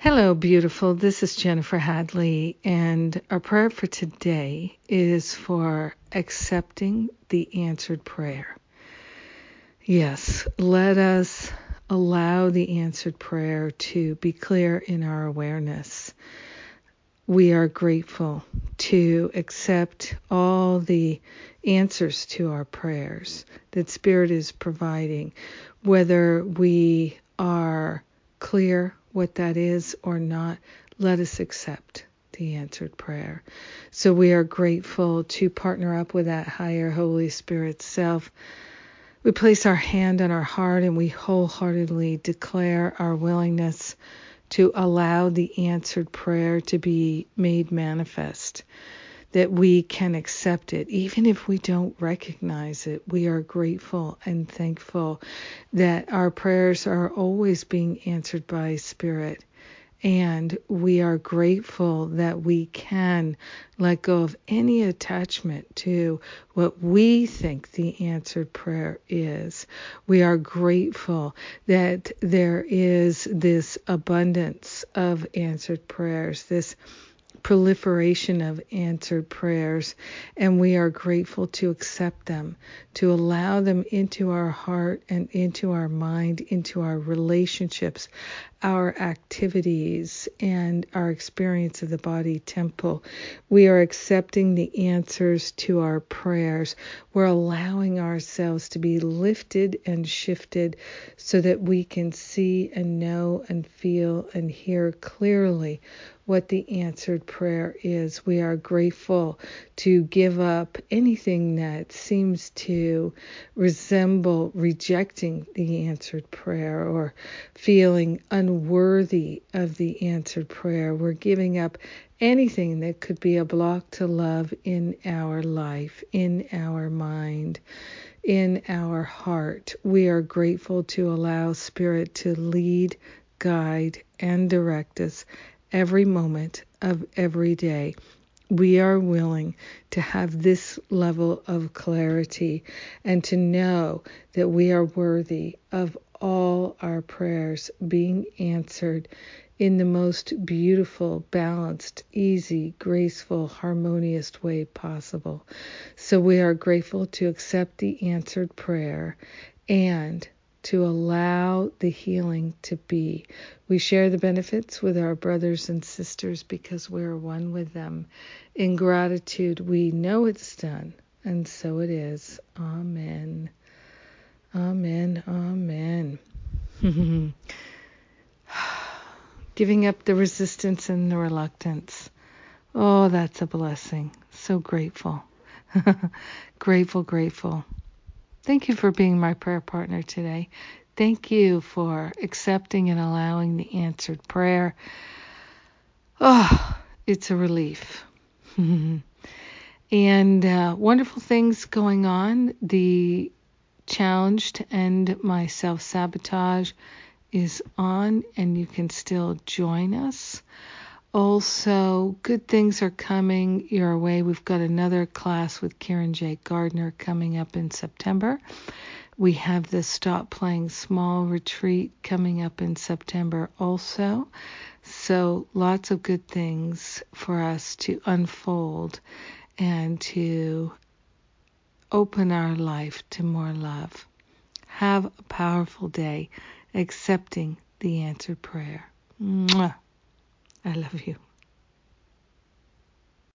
Hello, beautiful. This is Jennifer Hadley, and our prayer for today is for accepting the answered prayer. Yes, let us allow the answered prayer to be clear in our awareness. We are grateful to accept all the answers to our prayers that Spirit is providing, whether we are clear what that is or not, let us accept the answered prayer. So we are grateful to partner up with that higher Holy Spirit self. We place our hand on our heart and we wholeheartedly declare our willingness to allow the answered prayer to be made manifest that we can accept it, even if we don't recognize it. We are grateful and thankful that our prayers are always being answered by Spirit. And we are grateful that we can let go of any attachment to what we think the answered prayer is. We are grateful that there is this abundance of answered prayers, this proliferation of answered prayers, and we are grateful to accept them, to allow them into our heart and into our mind, into our relationships, our activities, and our experience of the body temple. We are accepting the answers to our prayers. We're allowing ourselves to be lifted and shifted so that we can see and know and feel and hear clearly what the answered prayer is. We are grateful to give up anything that seems to resemble rejecting the answered prayer or feeling unworthy of the answered prayer. We're giving up anything that could be a block to love in our life, in our mind in our heart. We are grateful to allow Spirit to lead, guide, and direct us every moment of every day. We are willing to have this level of clarity and to know that we are worthy of all our prayers being answered in the most beautiful, balanced, easy, graceful, harmonious way possible. So we are grateful to accept the answered prayer and to allow the healing to be. We share the benefits with our brothers and sisters because we're one with them. In gratitude, we know it's done, and so it is. Amen. Amen. Amen. Giving up the resistance and the reluctance. Oh, that's a blessing. So grateful. grateful, grateful. Thank you for being my prayer partner today. Thank you for accepting and allowing the answered prayer. Oh, it's a relief. and uh, wonderful things going on. The challenge to end my self sabotage is on, and you can still join us. Also, good things are coming your way. We've got another class with Karen J. Gardner coming up in September. We have the Stop Playing Small retreat coming up in September also. So, lots of good things for us to unfold and to open our life to more love. Have a powerful day accepting the answered prayer. Mwah. I love you.